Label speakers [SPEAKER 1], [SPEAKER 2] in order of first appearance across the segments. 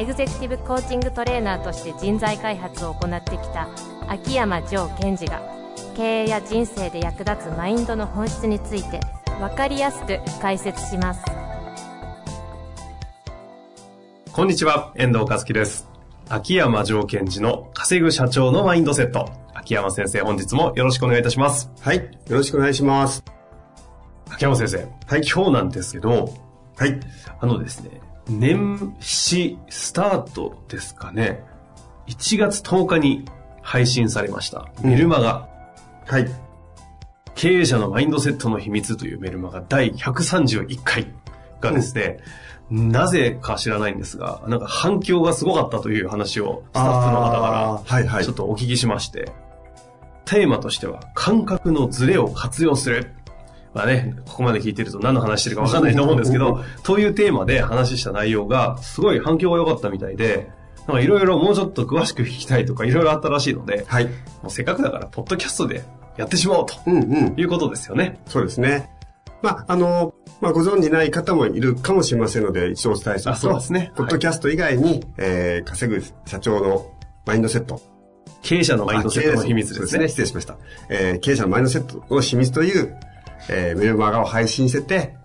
[SPEAKER 1] エグゼクティブコーチングトレーナーとして人材開発を行ってきた秋山城賢治が経営や人生で役立つマインドの本質について分かりやすく解説します
[SPEAKER 2] こんにちは、遠藤和樹です。秋山城賢治の稼ぐ社長のマインドセット。秋山先生、本日もよろしくお願いいたします。
[SPEAKER 3] はい。よろしくお願いします。
[SPEAKER 2] 秋山先生、はい、今日なんですけど、
[SPEAKER 3] はい。
[SPEAKER 2] あのですね、年始スタートですかね。1月10日に配信されました。メルマガ、
[SPEAKER 3] はい。
[SPEAKER 2] 経営者のマインドセットの秘密というメルマガ第131回がですね、なぜか知らないんですが、なんか反響がすごかったという話をスタッフの方か
[SPEAKER 3] はいはい。
[SPEAKER 2] らちょっとお聞きしまして、テーマとしては感覚のズレを活用する。まあね、ここまで聞いてると何の話してるかわかんないと思うんですけど、というテーマで話した内容がすごい反響が良かったみたいで、なんかいろいろもうちょっと詳しく聞きたいとかいろいろあったらしいので、
[SPEAKER 3] はい。
[SPEAKER 2] もうせっかくだからポッドキャストでやってしまおうと
[SPEAKER 3] うんうん。
[SPEAKER 2] いうことですよね。
[SPEAKER 3] そうですね。まあ、あの、まあ、ご存知ない方もいるかもしれませんので、一応お伝えする
[SPEAKER 2] あ
[SPEAKER 3] と、
[SPEAKER 2] そうですね
[SPEAKER 3] ポッドキャスト以外に、えー、稼ぐ社長のマインドセット。
[SPEAKER 2] 経営者のマインドセットの秘密ですね。
[SPEAKER 3] そう失礼しました。えー、経営者のマインドセットの秘密という、えー、メルマガを配信してて、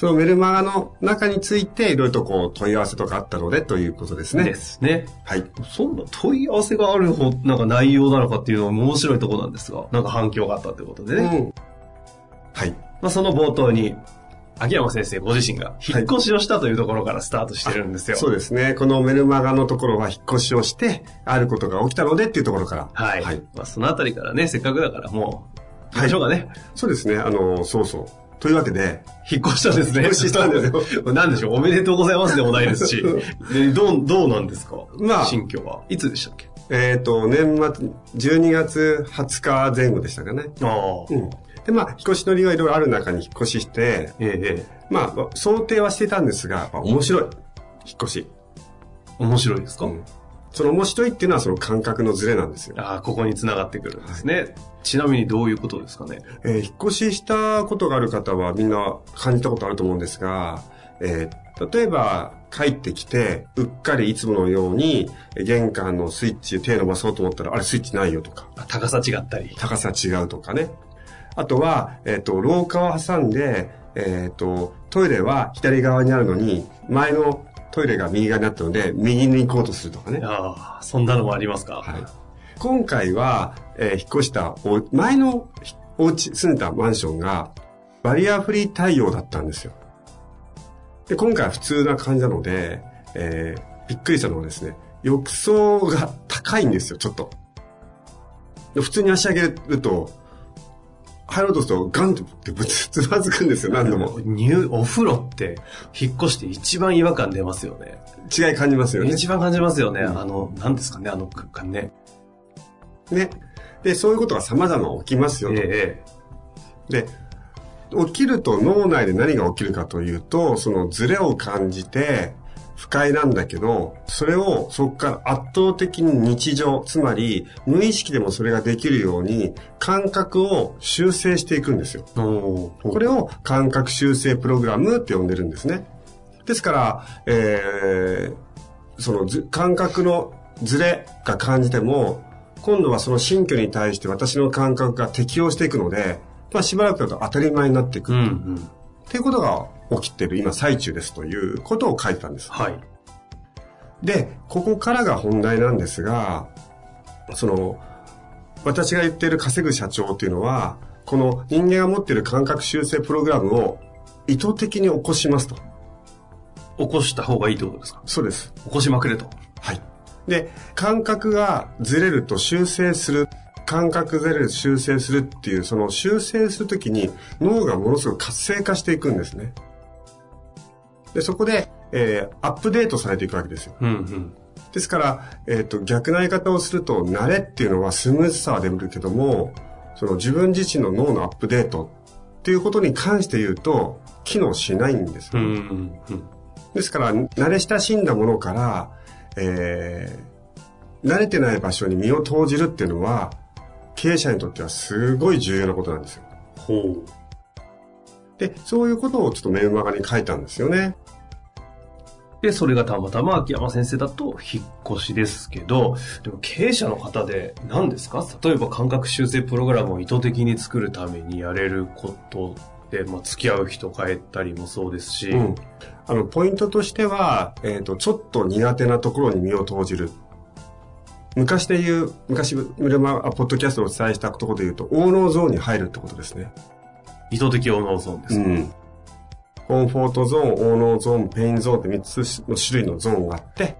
[SPEAKER 3] そのメルマガの中について、いろいろとこう、問い合わせとかあったので、ということですね。
[SPEAKER 2] ですね。
[SPEAKER 3] はい。
[SPEAKER 2] そんな問い合わせがある方、なんか内容なのかっていうのは面白いところなんですが、なんか反響があったということでね。
[SPEAKER 3] うん。はい。
[SPEAKER 2] まあその冒頭に、秋山先生ご自身が引っ越しをしたというところからスタートしてるんですよ。
[SPEAKER 3] そうですね。このメルマガのところは引っ越しをして、あることが起きたのでっていうところから。
[SPEAKER 2] はい。
[SPEAKER 3] はい。
[SPEAKER 2] まあそのあたりからね、せっかくだからもう、行きましょうかね。
[SPEAKER 3] そうですね。あの、そうそう。というわけで、
[SPEAKER 2] 引っ越したんですね。
[SPEAKER 3] 引っ越ししたんです
[SPEAKER 2] よ。なんでしょう、おめでとうございますでもないですし。でどう、どうなんですか？
[SPEAKER 3] まあ
[SPEAKER 2] 新居は。いつでしたっけ？
[SPEAKER 3] えっ、と、年末、12月20日前後でしたかね。
[SPEAKER 2] ああ。
[SPEAKER 3] うん。で、まあ、引っ越しの理由はいろいろある中に引っ越しして、
[SPEAKER 2] ええ、ええ。
[SPEAKER 3] まあ、想定はしてたんですが、まあ面白い。引っ越し。
[SPEAKER 2] 面白いですか、
[SPEAKER 3] うんその面白いっていうのはその感覚のズレなんですよ。
[SPEAKER 2] ああ、ここに繋がってくるんですね。ちなみにどういうことですかね？
[SPEAKER 3] えー引っ越ししたことがある方はみんな感じたことあると思うんですが、えー例えば帰ってきて、うっかりいつものようにえー玄関のスイッチ手伸ばそうと思ったら、あれスイッチないよとか、
[SPEAKER 2] あ高さ違ったり。
[SPEAKER 3] 高さ違うとかね。あとは、えっ、と、廊下を挟んで、えっ、と、トイレは左側にあるのに、前のトイレが右側になったので、右に行こうとするとかね。
[SPEAKER 2] ああ、そんなのもありますか。
[SPEAKER 3] はい。今回は、えー引っ越したお、前のひお家、住んでたマンションが、バリアフリー対応だったんですよ。で、今回は普通な感じなので、えーびっくりしたのはですね、浴槽が高いんですよ、ちょっと。で普通に足上げると、入ろうとするとガンとぶつ、つまずくんですよ、何度も。
[SPEAKER 2] 入、お風呂って、引っ越して一番違和感出ますよね。
[SPEAKER 3] 違い感じますよね。
[SPEAKER 2] 一番感じますよね。
[SPEAKER 3] うん
[SPEAKER 2] あの、何ですかね、あの空間ね。
[SPEAKER 3] ね。で、そういうことが様々起きますよと。
[SPEAKER 2] え
[SPEAKER 3] で、起きると脳内で何が起きるかというと、そのズレを感じて不快なんだけど、それをそこから圧倒的に日常、つまり無意識でもそれができるように感覚を修正していくんですよ。これを感覚修正プログラムって呼んでるんですね。ですから、えー、そのず感覚のズレが感じても、今度はその新居に対して私の感覚が適応していくので、まあしばらくだと当たり前になっていく。
[SPEAKER 2] うんう
[SPEAKER 3] っ
[SPEAKER 2] ん。
[SPEAKER 3] ていうことが起きている今最中ですということを書いてたんです。
[SPEAKER 2] はい。
[SPEAKER 3] で、ここからが本題なんですが、その、私が言っている稼ぐ社長っていうのは、この人間が持っている感覚修正プログラムを意図的に起こしますと。
[SPEAKER 2] 起こした方がいいってことですか？
[SPEAKER 3] そうです。
[SPEAKER 2] 起こしまくれと。
[SPEAKER 3] はい。で、感覚がずれると修正する。感覚ずれる修正するっていう、その修正するときに脳がものすごく活性化していくんですね。で、そこで、えーアップデートされていくわけですよ。
[SPEAKER 2] うんうん。
[SPEAKER 3] ですから、えっ、と、逆な言い方をすると、慣れっていうのはスムーズさは出るけども、その自分自身の脳のアップデートっていうことに関して言うと、機能しないんですよ。
[SPEAKER 2] うん。うん。
[SPEAKER 3] ですから、慣れ親しんだものから、えー、慣れてない場所に身を投じるっていうのは、経営者にとってはすごい重要なことなんですよ。
[SPEAKER 2] ほう。
[SPEAKER 3] で、そういうことをちょっとメルマガに書いたんですよね。
[SPEAKER 2] で、それがたまたま秋山先生だと引っ越しですけど、でも経営者の方で何ですか？例えば感覚修正プログラムを意図的に作るためにやれることで、まあ、付き合う人変えたりもそうですし、
[SPEAKER 3] うん。あの、ポイントとしては、えっ、と、ちょっと苦手なところに身を投じる。昔で言う、昔、メルマガ、ポッドキャストをお伝えしたところで言うと、応能ゾーンに入るってことですね。
[SPEAKER 2] 意図的応能ゾーンですか、
[SPEAKER 3] ん。コンフォートゾーン、応能ゾーン、ペインゾーンって3つの種類のゾーンがあって、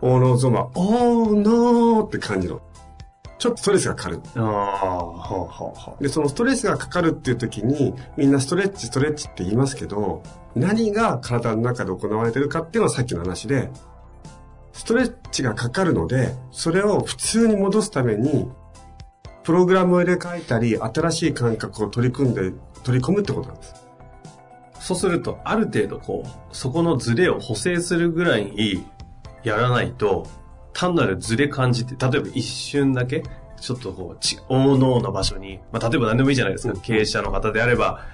[SPEAKER 3] 応能ゾーンは、おーのーって感じの。ちょっとストレスがかかる。
[SPEAKER 2] ああ、はあ、はあ、はあ。
[SPEAKER 3] で、そのストレスがかかるっていう時に、みんなストレッチ、ストレッチって言いますけど、何が体の中で行われてるかっていうのはさっきの話で、ストレッチがかかるので、それを普通に戻すために、プログラムを入れ替えたり、新しい感覚を取り組んで、取り込むってことなんです。
[SPEAKER 2] そうすると、ある程度こう、そこのズレを補正するぐらいにやらないと、単なるズレ感じて、例えば一瞬だけ、ちょっとこう、ち、大脳の場所に、まあ、例えば何でもいいじゃないですか。
[SPEAKER 3] うん
[SPEAKER 2] 経営者の方であれば、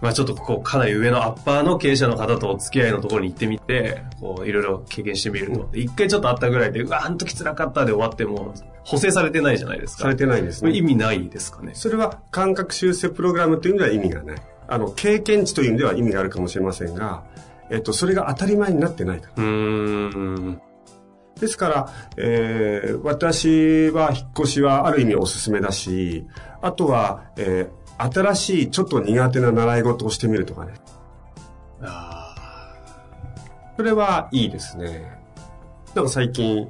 [SPEAKER 2] まあ、ちょっとこう、かなり上のアッパーの経営者の方とお付き合いのところに行ってみて、こう、いろいろ経験してみると。一回ちょっとあったぐらいで、うわ、あの時辛かったで終わっても、補正されてないじゃないですか。
[SPEAKER 3] されてないんですね。
[SPEAKER 2] 意味ないですかね。
[SPEAKER 3] それは感覚修正プログラムという意味では意味がない。あの、経験値という意味では意味があるかもしれませんが、えっと、それが当たり前になってないから。
[SPEAKER 2] うーん。
[SPEAKER 3] ですから、えー、私は引っ越しはある意味おすすめだし、あとは、えー、新しいちょっと苦手な習い事をしてみるとかね。
[SPEAKER 2] あ
[SPEAKER 3] それはいいですね。なんか最近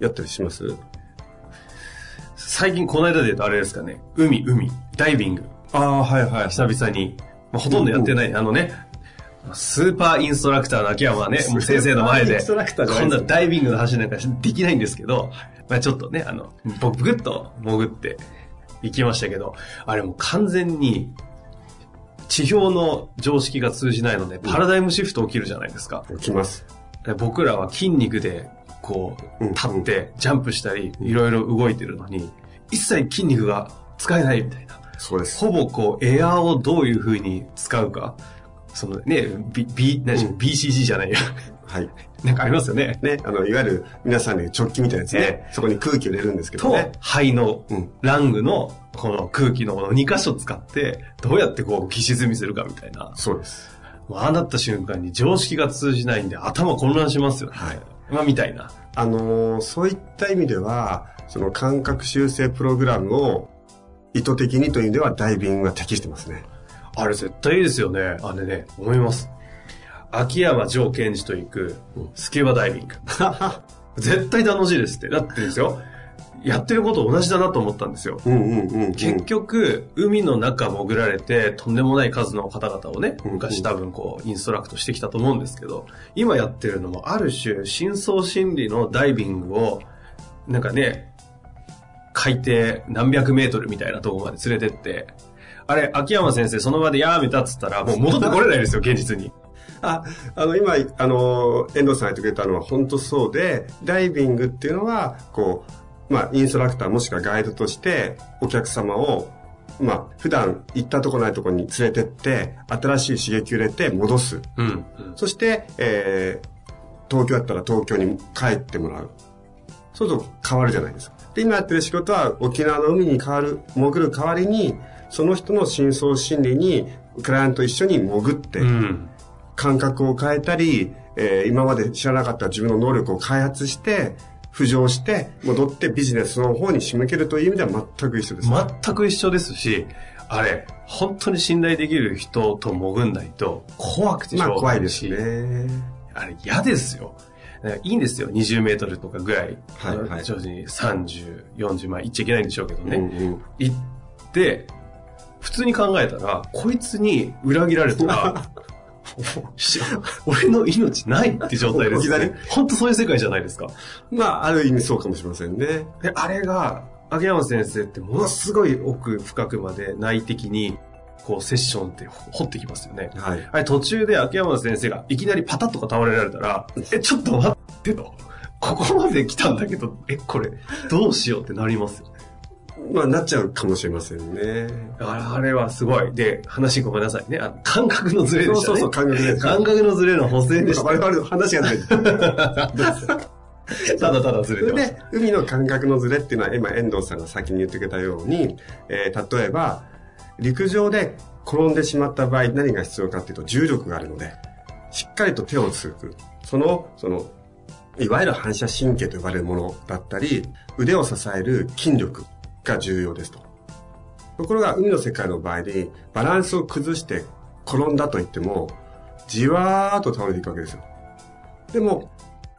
[SPEAKER 3] やったりします？
[SPEAKER 2] ー最近この間で言うとあれですかね。海、海、ダイビング。
[SPEAKER 3] ああ、はいはい。
[SPEAKER 2] 久々に。まあ、ほとんどやってない。あのね、スーパーインストラクターの秋山はね、もう先生の前で、
[SPEAKER 3] スーパーインストラクターじゃな
[SPEAKER 2] ダイビングの話なんかできないんですけど、まあちょっとね、あの、僕ぐっと潜って行きましたけど、あれもう完全に、地表の常識が通じないので、パラダイムシフト起きるじゃないですか。
[SPEAKER 3] 起きます。
[SPEAKER 2] で僕らは筋肉で、こう、
[SPEAKER 3] うん
[SPEAKER 2] 立って、ジャンプしたり、いろいろ動いてるのに、一切筋肉が使えないみたいな。
[SPEAKER 3] そうです。
[SPEAKER 2] ほぼこう、エアーをどういう風に使うか。そのね、B、B、何でしょう？
[SPEAKER 3] うん
[SPEAKER 2] BCG じゃないや。
[SPEAKER 3] はい。
[SPEAKER 2] なんかありますよね。
[SPEAKER 3] ね、あの、いわゆる皆さんで直帰みたいなやつね
[SPEAKER 2] え。
[SPEAKER 3] そこに空気を入れるんですけど
[SPEAKER 2] と
[SPEAKER 3] ね。、
[SPEAKER 2] 肺の
[SPEAKER 3] うん
[SPEAKER 2] ラングのこの空気のこの2箇所使って、どうやってこう、浮き沈みするかみたいな。
[SPEAKER 3] そうです。
[SPEAKER 2] もうああなった瞬間に常識が通じないんで頭混乱しますよね。
[SPEAKER 3] はい。
[SPEAKER 2] まあ、みたいな。
[SPEAKER 3] あのーそういった意味では、その感覚修正プログラムを意図的にという意味ではダイビングが適してますね。
[SPEAKER 2] あれ絶対いいですよね。あれね、思います。秋山城賢治と行くスキューバダイビング。絶対楽しいですって。だってですよ、やってること同じだなと思ったんですよ。結局、海の中潜られて、とんでもない数の方々をね、
[SPEAKER 3] うん
[SPEAKER 2] 昔多分こう、インストラクトしてきたと思うんですけど、今やってるのも、ある種、深層心理のダイビングを、なんかね、海底何百メートルみたいなところまで連れてって、あれ、秋山先生その場でやめたっつったら、もう戻ってこれないですよ、現実に。
[SPEAKER 3] あ、あの、今、あの、遠藤さんが言ってくれたのは本当そうで、ダイビングっていうのは、こう、まあ、インストラクターもしくはガイドとして、お客様を、まあ、普段行ったとこないとこに連れてって、新しい刺激を入れて戻す。
[SPEAKER 2] うん。
[SPEAKER 3] そして、えー、東京だったら東京に帰ってもらう。そうすると変わるじゃないですか。で、今やってる仕事は沖縄の海に変わる、潜る代わりに、その人の深層心理に、クライアントと一緒に潜って、
[SPEAKER 2] うん。
[SPEAKER 3] 感覚を変えたり、えー今まで知らなかった自分の能力を開発して、浮上して、戻ってビジネスの方に仕向けるという意味では全く一緒です。
[SPEAKER 2] 全く一緒ですし、あれ、本当に信頼できる人と潜んないと、怖くてしょうが
[SPEAKER 3] まあ怖いです
[SPEAKER 2] ないし、
[SPEAKER 3] ね。
[SPEAKER 2] あれ嫌ですよ。いいんですよ。20メートルとかぐらい。
[SPEAKER 3] はいはい
[SPEAKER 2] 徐々に30、40、まあ行っちゃいけないんでしょうけどね。
[SPEAKER 3] うんうん
[SPEAKER 2] 行って、普通に考えたら、こいつに裏切られたら、し 俺の命ないって状態ですね。本当そういう世界じゃないですか。
[SPEAKER 3] まあ、ある意味そうかもしれませんね。
[SPEAKER 2] で、あれが、秋山先生ってものすごい奥深くまで内的に、こう、セッションって掘ってきますよね。
[SPEAKER 3] はい。
[SPEAKER 2] あれ途中で秋山先生がいきなりパタッとか倒れられたら、え、ちょっと待ってと。ここまで来たんだけど、え、これ、どうしようってなりますよね。
[SPEAKER 3] まあ、なっちゃうかもしれませんね。
[SPEAKER 2] あれはすごい。で、話ごめんなさいね。あ感覚のズレでしたね。
[SPEAKER 3] そうそうそう、感覚で。
[SPEAKER 2] 感覚のズレの補正でした。
[SPEAKER 3] 我々の話がない。
[SPEAKER 2] ただただず
[SPEAKER 3] れで、海の感覚のズレっていうのは、今、遠藤さんが先に言ってくれたように、えー例えば、陸上で転んでしまった場合、何が必要かっていうと、重力があるので、しっかりと手をつく。その、その、いわゆる反射神経と呼ばれるものだったり、腕を支える筋力が重要ですと。ところが、海の世界の場合に、バランスを崩して転んだと言っても、じわーっと倒れていくわけですよ。でも、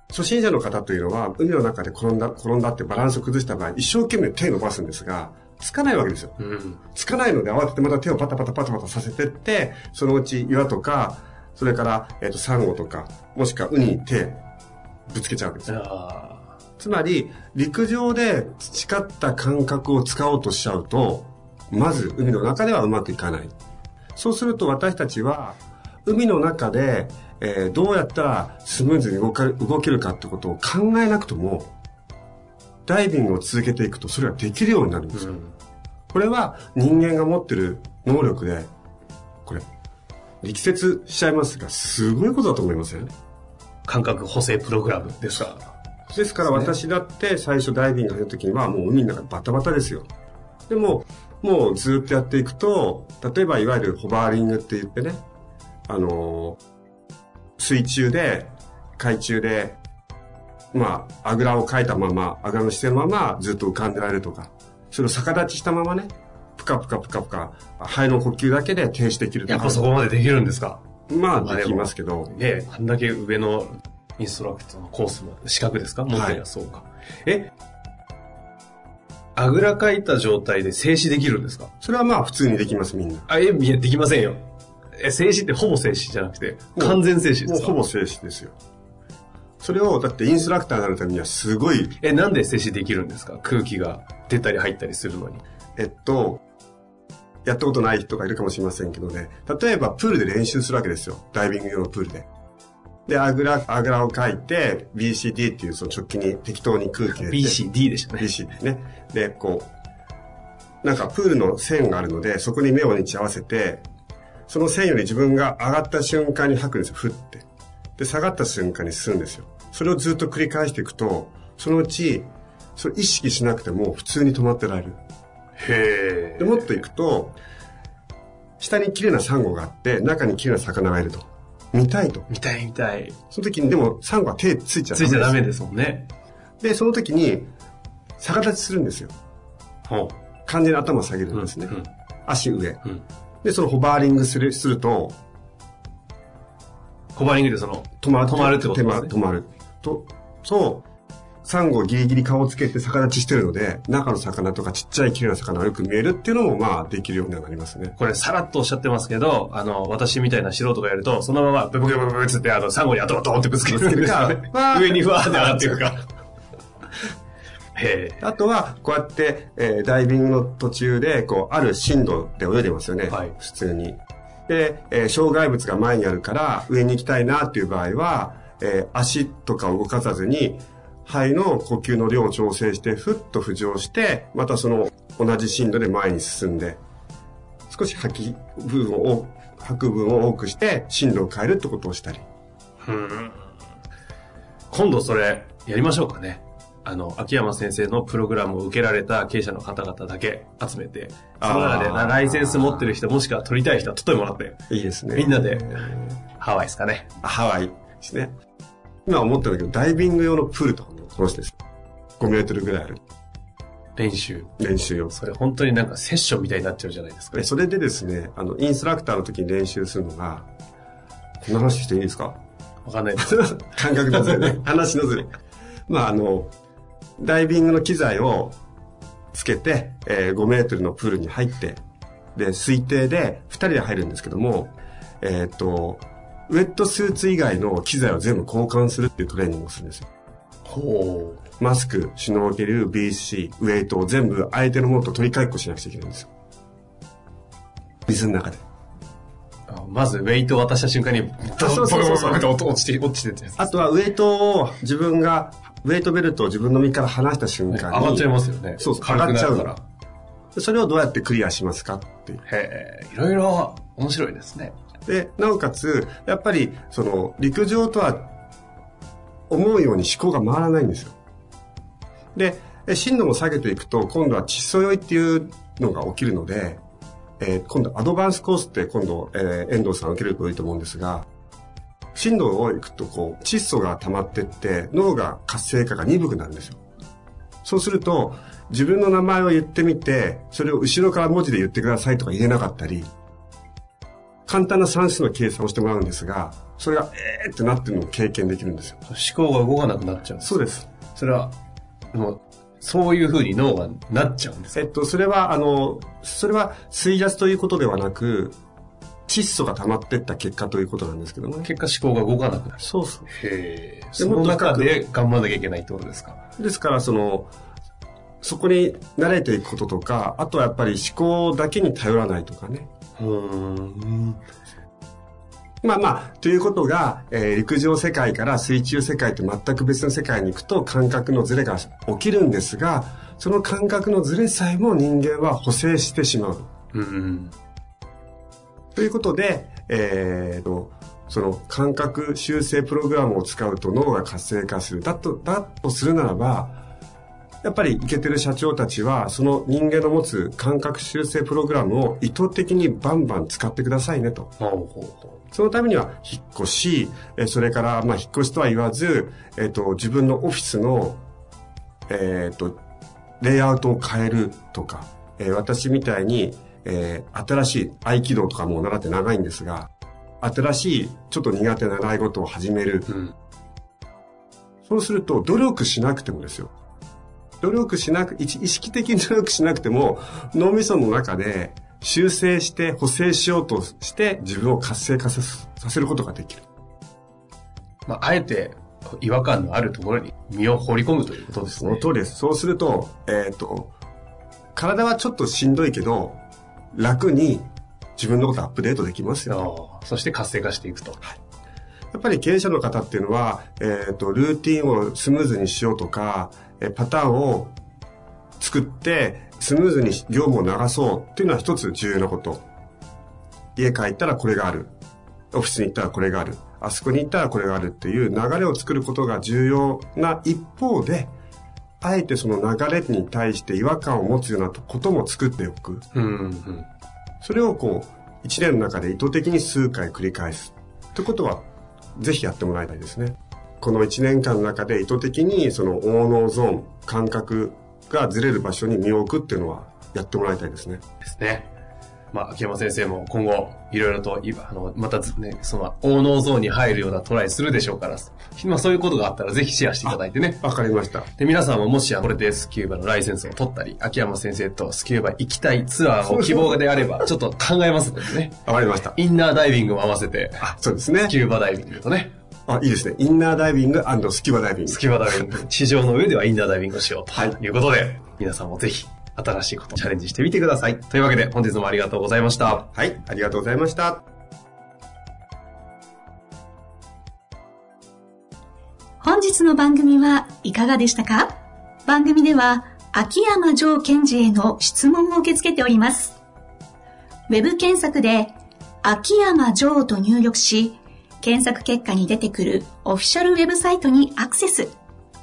[SPEAKER 3] 初心者の方というのは、海の中で転んだ、転んだってバランスを崩した場合、一生懸命手を伸ばすんですが、つかないわけですよ。
[SPEAKER 2] た。うん。
[SPEAKER 3] つかないので慌ててまた手をパタパタパタパタさせてって、そのうち岩とか、それから、えっ、と、サンゴとか、もしくはウニに手、ぶつけちゃうわけですよ。
[SPEAKER 2] あ
[SPEAKER 3] つまり、陸上で培った感覚を使おうとしちゃうと、まず海の中ではうまくいかない。そうすると私たちは、海の中で、えーどうやったらスムーズに動か動けるかってことを考えなくとも、ダイビングを続けていくとそれができるようになるんですよ。
[SPEAKER 2] うん。
[SPEAKER 3] これは人間が持ってる能力で、これ、力説しちゃいますが、すごいことだと思いますよね。
[SPEAKER 2] 感覚補正プログラムですか？
[SPEAKER 3] ですから私だって最初ダイビングの時にはもう海の中バタバタですよ。でも、もうずっとやっていくと、例えばいわゆるホバーリングって言ってね、あのー水中で、海中で、まあ、あぐらをかいたまま、あぐらの姿勢のままずっと浮かんでられるとか、それを逆立ちしたままね、ぷかぷかぷかぷか、肺の呼吸だけで停止できるとか
[SPEAKER 2] やっぱ、そこまでできるんですか？
[SPEAKER 3] まあできますけど、
[SPEAKER 2] ねえ、あんだけ上のインストラクターのコースの資格ですか？持ってりゃそうか。え？あぐらかいた状態で静止できるんですか？
[SPEAKER 3] それはまあ普通にできますみんな。
[SPEAKER 2] あ、え、いや、できませんよ。え、静止ってほぼ静止じゃなくて、完全静止ですか？
[SPEAKER 3] もうほぼ静止ですよ。それを、だってインストラクターになるためにはすごい、
[SPEAKER 2] え、なんで静止できるんですか？空気が出たり入ったりするのに。
[SPEAKER 3] えっと、やったことない人がいるかもしれませんけどね、例えばプールで練習するわけですよ。ダイビング用のプールで。で、あぐら、あぐらをかいて、BCD っていうその直帰に適当に空気入れて。
[SPEAKER 2] BCD でしたね。
[SPEAKER 3] BC ね。で、こう、なんかプールの線があるので、そこに目を日合わせて、その線より自分が上がった瞬間に吐くんですよ、ふって。で、下がった瞬間に吸うんですよ。それをずっと繰り返していくと、そのうち、それ意識しなくても普通に止まってられる。
[SPEAKER 2] へ
[SPEAKER 3] で、もっといくと、下に綺麗なサンゴがあって、中に綺麗な魚がいると。見たいと。
[SPEAKER 2] 見たい見たい。
[SPEAKER 3] その時にでもサンゴは手ついちゃ
[SPEAKER 2] ついちゃダメ
[SPEAKER 3] で
[SPEAKER 2] ですもんね。
[SPEAKER 3] す。で、その時に逆立ちするんですよ。
[SPEAKER 2] ほ
[SPEAKER 3] 完全に頭下げる
[SPEAKER 2] うん
[SPEAKER 3] ですね。
[SPEAKER 2] うん
[SPEAKER 3] 足上。
[SPEAKER 2] うん
[SPEAKER 3] で、そのホバーリングするすると、
[SPEAKER 2] ホバーリングでその、
[SPEAKER 3] 止まる。
[SPEAKER 2] 止まるってことですね
[SPEAKER 3] 止まる。と、そう、サンゴギリギリ顔つけて逆立ちしてるので、中の魚とかちっちゃい綺麗な魚がよく見えるっていうのも、まあ、できるようになりますね。
[SPEAKER 2] これさらっとおっしゃってますけど、あの、私みたいな素人がやると、そのままブブブブブブつって、あの、サンゴに頭ドーンってぶつける
[SPEAKER 3] か
[SPEAKER 2] 上にふわーって上がっていくか。へえ。
[SPEAKER 3] あとは、こうやって、えーダイビングの途中で、こう、ある深度で泳いでますよね。
[SPEAKER 2] はい
[SPEAKER 3] 普通に。で、えー障害物が前にあるから、上に行きたいなっていう場合は、えー足とかを動かさずに、肺の呼吸の量を調整して、ふっと浮上して、またその同じ深度で前に進んで、少し吐き部分を、吐く分を多くして、深度を変えるってことをしたり。
[SPEAKER 2] うん今度それ、やりましょうかね。あの、秋山先生のプログラムを受けられた経営者の方々だけ集めて、その中でライセンス持ってる人、もしくは取りたい人は取ってもらって、
[SPEAKER 3] いいですね。
[SPEAKER 2] みんなでハワイですかね。
[SPEAKER 3] ハワイですね。今思ったんだけど、ダイビング用のプールとかもこの人です。5メートルぐらいある。
[SPEAKER 2] 練習。
[SPEAKER 3] 練習用。
[SPEAKER 2] それ本当になんかセッションみたいになっちゃうじゃないですか
[SPEAKER 3] で。それでですね、あの、インストラクターの時に練習するのが、こんな話していいですか？
[SPEAKER 2] わかんないです。
[SPEAKER 3] 感覚のずれね。話のずれ。まあ、あの、ダイビングの機材をつけて、えー5メートルのプールに入って、で、推定で2人で入るんですけども、えーっと、ウェットスーツ以外の機材を全部交換するっていうトレーニングをするんですよ。
[SPEAKER 2] ほう。
[SPEAKER 3] マスク、シュノーケル、BC、ウェイトを全部相手のものと取り替えっこしなくちゃいけないんですよ。水の中で。
[SPEAKER 2] あまず、ウェイトを渡した瞬間に、
[SPEAKER 3] あそうそうそうそう
[SPEAKER 2] ボコボコボコって落ちて、落ちてって。
[SPEAKER 3] あとはウェイトを自分が、ウェイトベルトを自分の身から離した瞬間に。
[SPEAKER 2] 上がっちゃいますよね。
[SPEAKER 3] そう上がっちゃう
[SPEAKER 2] から。
[SPEAKER 3] それをどうやってクリアしますかっていう。
[SPEAKER 2] へえ、いろいろ面白いですね。
[SPEAKER 3] で、なおかつ、やっぱり、その、陸上とは、思うように思考が回らないんですよ。で、え進路も下げていくと、今度は窒素酔いっていうのが起きるので、えー今度アドバンスコースって今度、えー遠藤さん受けるといいと思うんですが、進路を行くとこう、窒素が溜まってって、脳が活性化が鈍くなるんですよ。そうすると、自分の名前を言ってみて、それを後ろから文字で言ってくださいとか言えなかったり、簡単な算数の計算をしてもらうんですが、それが、えーってなってるのを経験できるんですよ。
[SPEAKER 2] 思考が動かなくなっちゃうんです。
[SPEAKER 3] そうです。
[SPEAKER 2] それは、もう、そういう風に脳がなっちゃうんです
[SPEAKER 3] えっと、それは、あの、それは水圧ということではなく、窒素が溜まってった結果ということなんですけどもね。
[SPEAKER 2] 結果思考が動かなくなる。
[SPEAKER 3] そうそう。
[SPEAKER 2] へえ。
[SPEAKER 3] で
[SPEAKER 2] その中で頑張らなきゃいけないってことですか？
[SPEAKER 3] ですから、その、そこに慣れていくこととか、あとはやっぱり思考だけに頼らないとかね。
[SPEAKER 2] うーん。
[SPEAKER 3] まあまあ、ということが、えー陸上世界から水中世界と全く別の世界に行くと感覚のズレが起きるんですが、その感覚のズレさえも人間は補正してしまう。
[SPEAKER 2] うん。
[SPEAKER 3] ということで、えーと、その感覚修正プログラムを使うと脳が活性化する。だと、だとするならば、やっぱりイケてる社長たちは、その人間の持つ感覚修正プログラムを意図的にバンバン使ってくださいねと。そのためには、引っ越し、えーそれから、まあ、引っ越しとは言わず、えっ、と、自分のオフィスの、えっ、と、レイアウトを変えるとか、えー私みたいに、えー新しい合気道とかもう習って長いんですが、新しい、ちょっと苦手な習い事を始める。
[SPEAKER 2] う。うん。
[SPEAKER 3] そうすると、努力しなくてもですよ。努力しなく、意意識的に努力しなくても、脳みその中で修正して補正しようとして自分を活性化させることができる。
[SPEAKER 2] まあ、あえて違和感のあるところに身を放り込むということです
[SPEAKER 3] その
[SPEAKER 2] ね。
[SPEAKER 3] 通りです。そうすると、えっ、と、体はちょっとしんどいけど、楽に自分のことアップデートできますよ。
[SPEAKER 2] ああそして活性化していくと。
[SPEAKER 3] やっぱり経営者の方っていうのは、えっ、と、ルーティンをスムーズにしようとか、えーパターンを作って、スムーズに業務を流そうっていうのは一つ重要なこと。家帰ったらこれがある。オフィスに行ったらこれがある。あそこに行ったらこれがあるっていう流れを作ることが重要な一方で、あえてその流れに対して違和感を持つようなことも作っておく。
[SPEAKER 2] うん、うん。
[SPEAKER 3] それをこう、一年の中で意図的に数回繰り返す。ってことは、ぜひやってもらいたいですね。この1年間の中で意図的にその大脳ゾーン、感覚がずれる場所に身を置くっていうのはやってもらいたいですね。
[SPEAKER 2] ですね。まあ、秋山先生も今後、いろいろと、いあの、またね、その、大脳ゾーンに入るようなトライするでしょうから、まあ、そういうことがあったらぜひシェアしていただいてね。
[SPEAKER 3] わかりました。
[SPEAKER 2] で、皆さんももし、これでスキューバのライセンスを取ったり、秋山先生とスキューバ行きたいツアーを希望であれば、ちょっと考えますのでね。
[SPEAKER 3] わかりました。
[SPEAKER 2] インナーダイビングも合わせて、
[SPEAKER 3] あ、そうですね
[SPEAKER 2] ス。キューバダイビングとね、
[SPEAKER 3] あ、いいですね。インナーダイビングスキューバダイビング
[SPEAKER 2] ス。キューバダイビング、地上の上ではインナーダイビングをしようと
[SPEAKER 3] はい
[SPEAKER 2] いうことで、皆さんもぜひ、新しいことをチャレンジしてみてください。というわけで、本日もありがとうございました。
[SPEAKER 3] はい、ありがとうございました。
[SPEAKER 4] 本日の番組はいかがでしたか？番組では秋山城賢治への質問を受け付けております。ウェブ検索で秋山城と入力し、検索結果に出てくるオフィシャルウェブサイトにアクセス。